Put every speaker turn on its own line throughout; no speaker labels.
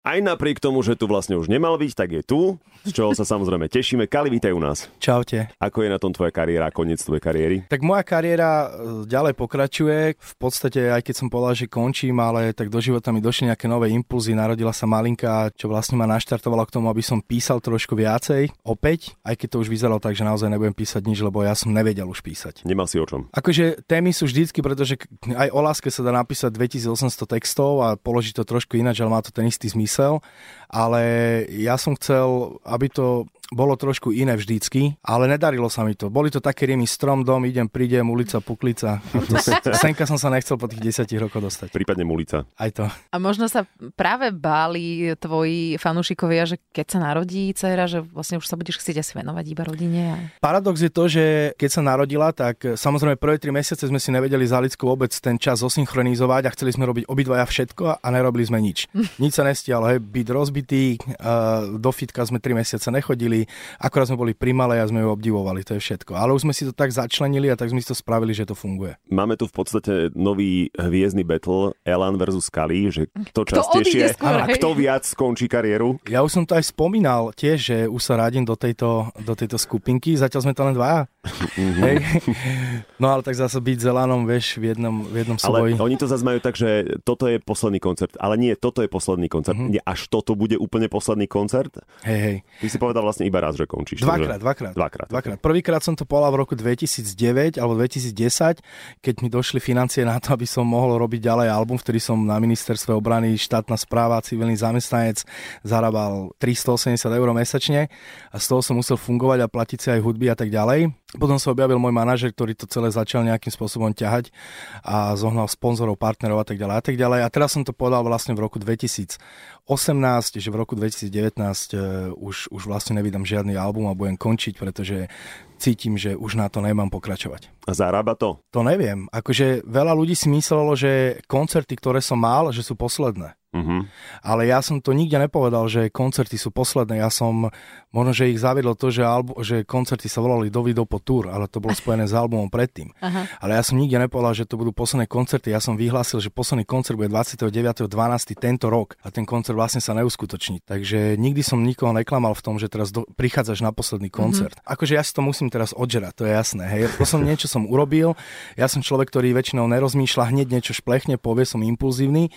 Aj napriek tomu, že tu vlastne už nemal byť, tak je tu, z čoho sa samozrejme tešíme. Kali, vítaj u nás.
Čaute.
Ako je na tom tvoja kariéra, koniec tvojej kariéry?
Tak moja kariéra e, ďalej pokračuje. V podstate, aj keď som povedal, že končím, ale tak do života mi došli nejaké nové impulzy. Narodila sa malinka, čo vlastne ma naštartovalo k tomu, aby som písal trošku viacej. Opäť, aj keď to už vyzeralo tak, že naozaj nebudem písať nič, lebo ja som nevedel už písať.
Nemal si o čom.
Akože témy sú vždycky, pretože aj o láske sa dá napísať 2800 textov a položiť to trošku ináč, ale má to ten istý zmysel edição. Ale ja som chcel, aby to bolo trošku iné vždycky, ale nedarilo sa mi to. Boli to také rímy strom, dom, idem, prídem, ulica, puklica. To, senka som sa nechcel po tých desiatich rokoch dostať.
Prípadne ulica.
Aj to.
A možno sa práve báli tvoji fanúšikovia, že keď sa narodí dcera, že vlastne už sa budeš chcieť asi venovať iba rodine. A...
Paradox je to, že keď sa narodila, tak samozrejme prvé tri mesiace sme si nevedeli za lidskú vôbec ten čas osynchronizovať a chceli sme robiť obidvaja všetko a nerobili sme nič. Nič sa nestialo, hej, byť rozbitý, do fitka sme tri mesiace nechodili, akorát sme boli pri malej a sme ju obdivovali, to je všetko. Ale už sme si to tak začlenili a tak sme si to spravili, že to funguje.
Máme tu v podstate nový hviezdny battle Elan versus Kali, že kto častejšie a kto viac skončí kariéru.
Ja už som to aj spomínal tiež, že už sa radím do tejto, do tejto skupinky, zatiaľ sme to len dvaja. Mhm. Hej. No ale tak zase byť s Elanom, vieš, v jednom, v jednom
súboji. Ale oni to zase majú tak, že toto je posledný koncert, ale nie, toto je posledný koncert. Mm-hmm. Nie, až toto bude úplne posledný koncert.
Hej, hej.
Ty si povedal vlastne iba raz, že končíš.
Dvakrát, dvakrát.
Dvakrát.
dvakrát. Prvýkrát som to povedal v roku 2009 alebo 2010, keď mi došli financie na to, aby som mohol robiť ďalej album, vtedy som na ministerstve obrany štátna správa, civilný zamestnanec zarábal 380 eur mesačne a z toho som musel fungovať a platiť si aj hudby a tak ďalej. Potom sa objavil môj manažer, ktorý to celé začal nejakým spôsobom ťahať a zohnal sponzorov, partnerov a tak ďalej a tak ďalej. A teraz som to povedal vlastne v roku 2018, že v roku 2019 uh, už, už vlastne nevydám žiadny album a budem končiť, pretože cítim, že už na to nemám pokračovať.
A zarába to?
To neviem. Akože veľa ľudí si myslelo, že koncerty, ktoré som mal, že sú posledné. Uh-huh. Ale ja som to nikde nepovedal, že koncerty sú posledné. Ja som, možno, že ich zaviedlo to, že, albu, že koncerty sa volali Dovido po Tour, ale to bolo spojené s albumom predtým. Uh-huh. Ale ja som nikde nepovedal, že to budú posledné koncerty. Ja som vyhlásil, že posledný koncert bude 29.12. tento rok a ten koncert vlastne sa neuskutoční. Takže nikdy som nikoho neklamal v tom, že teraz do, prichádzaš na posledný koncert. Uh-huh. Akože ja si to musím teraz odžerať, to je jasné. Hej. To som niečo som urobil. Ja som človek, ktorý väčšinou nerozmýšľa, hneď niečo šplechne, povie, som impulzívny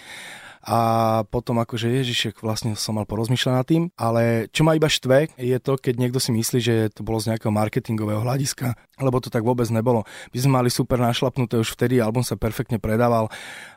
a potom akože Ježišek vlastne som mal porozmýšľať nad tým, ale čo ma iba štve je to, keď niekto si myslí, že to bolo z nejakého marketingového hľadiska, lebo to tak vôbec nebolo. My sme mali super našlapnuté už vtedy, album sa perfektne predával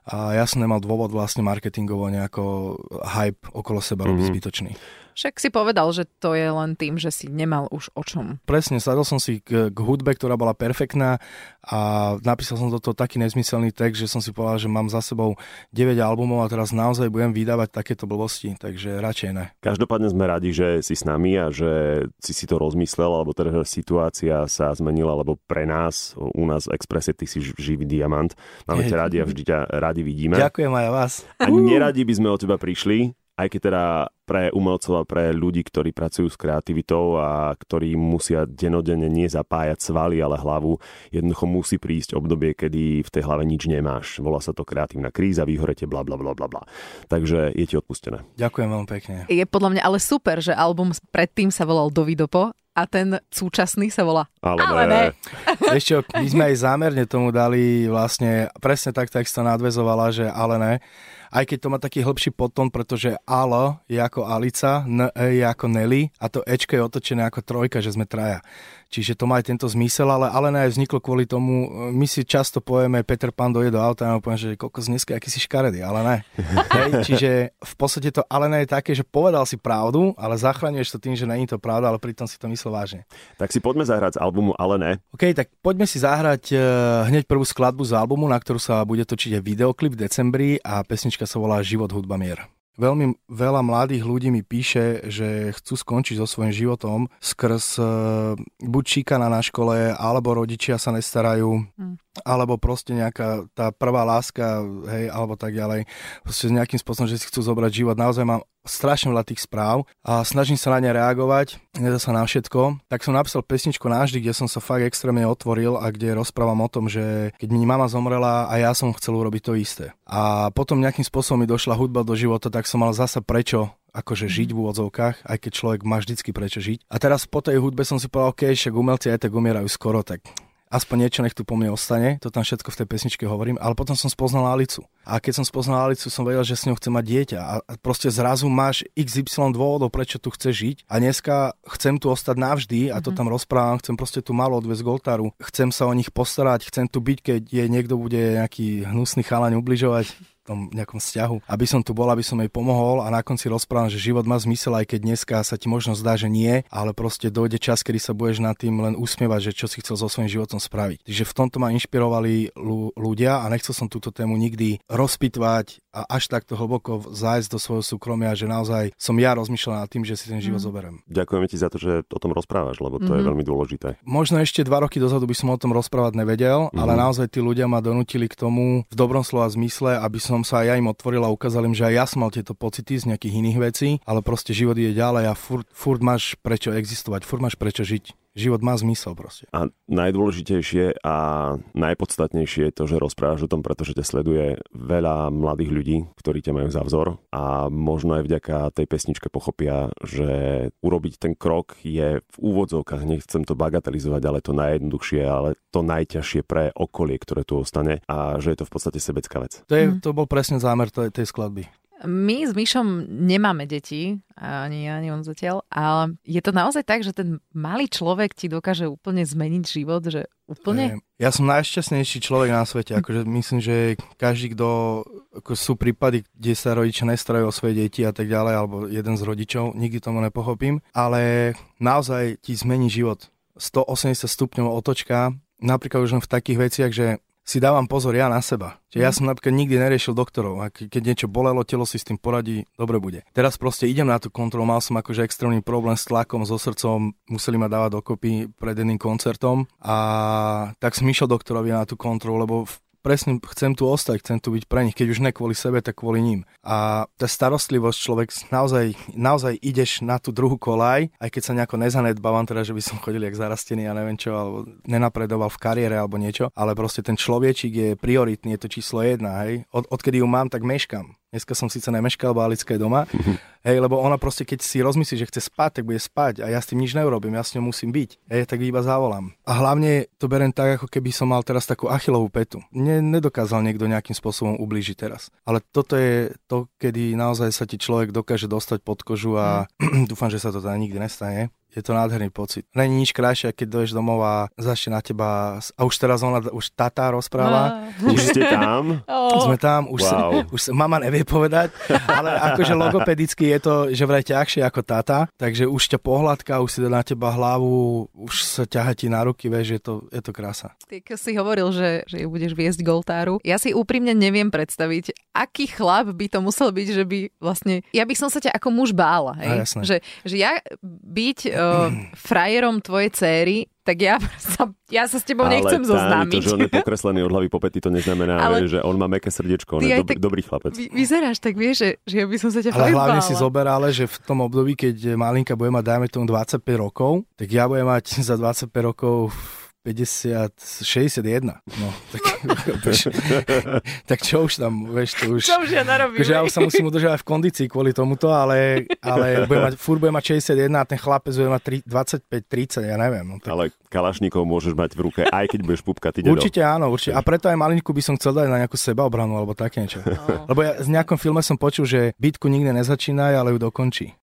a ja som nemal dôvod vlastne marketingovo nejako hype okolo seba mm-hmm. robiť zbytočný.
Však si povedal, že to je len tým, že si nemal už o čom.
Presne, sadol som si k, k hudbe, ktorá bola perfektná a napísal som do toho taký nezmyselný text, že som si povedal, že mám za sebou 9 albumov a teraz naozaj budem vydávať takéto blbosti, takže radšej ne.
Každopádne sme radi, že si s nami a že si si to rozmyslel, alebo teda situácia sa zmenila, lebo pre nás, u nás v Expresse, ty si živý diamant. Máme ťa radi a vždy ťa radi vidíme.
Ďakujem aj vás.
A neradi by sme od teba prišli, aj keď teda pre umelcov a pre ľudí, ktorí pracujú s kreativitou a ktorí musia denodenne nie zapájať svaly, ale hlavu, jednoducho musí prísť obdobie, kedy v tej hlave nič nemáš. Volá sa to kreatívna kríza, vyhorete, bla bla bla bla bla. Takže je ti odpustené.
Ďakujem veľmi pekne.
Je podľa mňa ale super, že album predtým sa volal Dovidopo a ten súčasný sa volá
Ale, ale ne.
Ešte, my sme aj zámerne tomu dali vlastne, presne tak, tak sa nadvezovala, že ale ne aj keď to má taký hĺbší potom, pretože Alo je ako Alica, N e je ako Nelly a to Ečko je otočené ako trojka, že sme traja. Čiže to má aj tento zmysel, ale Alena aj vzniklo kvôli tomu, my si často povieme, Peter Pan dojde do auta a poviem, že kokos dneska, aký si škaredý, ale ne. Hej, čiže v podstate to Alena je také, že povedal si pravdu, ale zachraňuješ to tým, že není to pravda, ale pritom si to myslel vážne.
Tak si poďme zahrať z albumu Ale ne.
OK, tak poďme si zahrať uh, hneď prvú skladbu z albumu, na ktorú sa bude točiť aj videoklip v decembri a pesnička sa volá Život, hudba, mier. Veľmi veľa mladých ľudí mi píše, že chcú skončiť so svojím životom skrz uh, buď šikana na škole, alebo rodičia sa nestarajú, mm. alebo proste nejaká tá prvá láska, hej, alebo tak ďalej. Proste nejakým spôsobom, že si chcú zobrať život. Naozaj mám strašne veľa tých správ a snažím sa na ne reagovať, nedá sa na všetko. Tak som napísal pesničku Náždy, kde som sa fakt extrémne otvoril a kde rozprávam o tom, že keď mi mama zomrela a ja som chcel urobiť to isté. A potom nejakým spôsobom mi došla hudba do života, tak som mal zasa prečo akože žiť v úvodzovkách, aj keď človek má vždycky prečo žiť. A teraz po tej hudbe som si povedal, OK, však umelci aj tak umierajú skoro, tak aspoň niečo nech tu po mne ostane, to tam všetko v tej pesničke hovorím, ale potom som spoznal Alicu. A keď som spoznal Alicu, som vedel, že s ňou chcem mať dieťa. A proste zrazu máš XY dôvodov, prečo tu chceš žiť. A dneska chcem tu ostať navždy a to mhm. tam rozprávam, chcem proste tu malo odviezť k oltáru. Chcem sa o nich postarať, chcem tu byť, keď je niekto bude nejaký hnusný chalaň ubližovať tom nejakom vzťahu, aby som tu bol, aby som jej pomohol a na konci rozprávam, že život má zmysel, aj keď dneska sa ti možno zdá, že nie, ale proste dojde čas, kedy sa budeš nad tým len usmievať, že čo si chcel so svojím životom spraviť. Takže v tomto ma inšpirovali ľudia a nechcel som túto tému nikdy rozpitvať a až takto hlboko zájsť do svojho súkromia, že naozaj som ja rozmýšľal nad tým, že si ten život mm. zoberiem.
Ďakujeme ti za to, že o tom rozprávaš, lebo to mm-hmm. je mhm. veľmi dôležité.
Možno ešte dva roky dozadu by som o tom rozprávať nevedel, mm-hmm. ale naozaj tí ľudia ma donútili k tomu v dobrom slova zmysle, aby som sa ja im otvoril a ukázal im, že aj ja som mal tieto pocity z nejakých iných vecí, ale proste život ide ďalej a furt, furt máš prečo existovať, furt máš prečo žiť život má zmysel proste.
A najdôležitejšie a najpodstatnejšie je to, že rozprávaš o tom, pretože ťa sleduje veľa mladých ľudí, ktorí ťa majú za vzor a možno aj vďaka tej pesničke pochopia, že urobiť ten krok je v úvodzovkách, nechcem to bagatelizovať, ale to najjednoduchšie, ale to najťažšie pre okolie, ktoré tu ostane a že je to v podstate sebecká vec.
To, je, mhm. to bol presne zámer tej, tej skladby.
My s Myšom nemáme deti, ani ja, ani on zatiaľ, ale je to naozaj tak, že ten malý človek ti dokáže úplne zmeniť život, že úplne?
Ja som najšťastnejší človek na svete, akože myslím, že každý, kto, ako sú prípady, kde sa rodičia nestarajú o svoje deti a tak ďalej, alebo jeden z rodičov, nikdy tomu nepochopím, ale naozaj ti zmení život. 180 stupňov otočka, napríklad už len v takých veciach, že si dávam pozor ja na seba. Čiže ja mhm. som napríklad nikdy neriešil doktorov a keď niečo bolelo, telo si s tým poradí, dobre bude. Teraz proste idem na tú kontrolu, mal som akože extrémny problém s tlakom, so srdcom, museli ma dávať dokopy pred jedným koncertom a tak som išiel doktorovi na tú kontrolu, lebo presne chcem tu ostať, chcem tu byť pre nich, keď už ne kvôli sebe, tak kvôli ním. A tá starostlivosť, človek naozaj, naozaj ideš na tú druhú kolaj, aj keď sa nejako nezanedbávam, teda, že by som chodil jak zarastený, ja neviem čo, alebo nenapredoval v kariére alebo niečo, ale proste ten človečik je prioritný, je to číslo jedna, hej. Od, odkedy ju mám, tak meškam. Dneska som síce nemeškal, bo Alicka je doma, hej, lebo ona proste, keď si rozmyslí, že chce spať, tak bude spať a ja s tým nič neurobím, ja s ňou musím byť, hej, tak iba zavolám. A hlavne to berem tak, ako keby som mal teraz takú achilovú petu. Ne, nedokázal niekto nejakým spôsobom ublížiť teraz. Ale toto je to, kedy naozaj sa ti človek dokáže dostať pod kožu a mm. dúfam, že sa to teda nikdy nestane je to nádherný pocit. Není nič krajšie, keď dojdeš domov a začne na teba, a už teraz ona, už tata rozpráva.
No. Už ste tam?
Oh. Sme tam, už, wow. sa, už sa, mama nevie povedať, ale akože logopedicky je to, že vraj ťažšie ako tata, takže už ťa pohľadka, už si dá na teba hlavu, už sa ťaha ti na ruky, vieš, je to, je to krása.
Ty si hovoril, že, že ju budeš viesť k oltáru. Ja si úprimne neviem predstaviť, aký chlap by to musel byť, že by vlastne, ja by som sa ťa ako muž bála, hej? A, že, že ja byť frajerom tvojej céry, tak ja sa, ja sa s tebou ale nechcem zoznámiť. Ale
to, že on je pokreslený od hlavy po pety, to neznamená, ale že on má meké srdiečko, on je dob- dobrý chlapec.
Vy, vyzeráš tak, vieš, že, že ja by som sa ťa
Ale hlavne si zober, ale že v tom období, keď Malinka bude mať, dajme tomu 25 rokov, tak ja budem mať za 25 rokov 50, 61. No, tak, tak čo už tam, vieš, to už...
Čo už ja narobím?
Že ja už sa musím udržať v kondícii kvôli tomuto, ale, ale bude mať, furt bude mať 61 a ten chlapec bude mať 25, 30, ja neviem. No,
tak... Ale kalašníkov môžeš mať v ruke, aj keď budeš pupka, ty
Určite áno, určite. A preto aj malinku by som chcel dať na nejakú sebaobranu alebo také niečo. No. Lebo ja z nejakom filme som počul, že bitku nikdy nezačína, ale ju dokončí.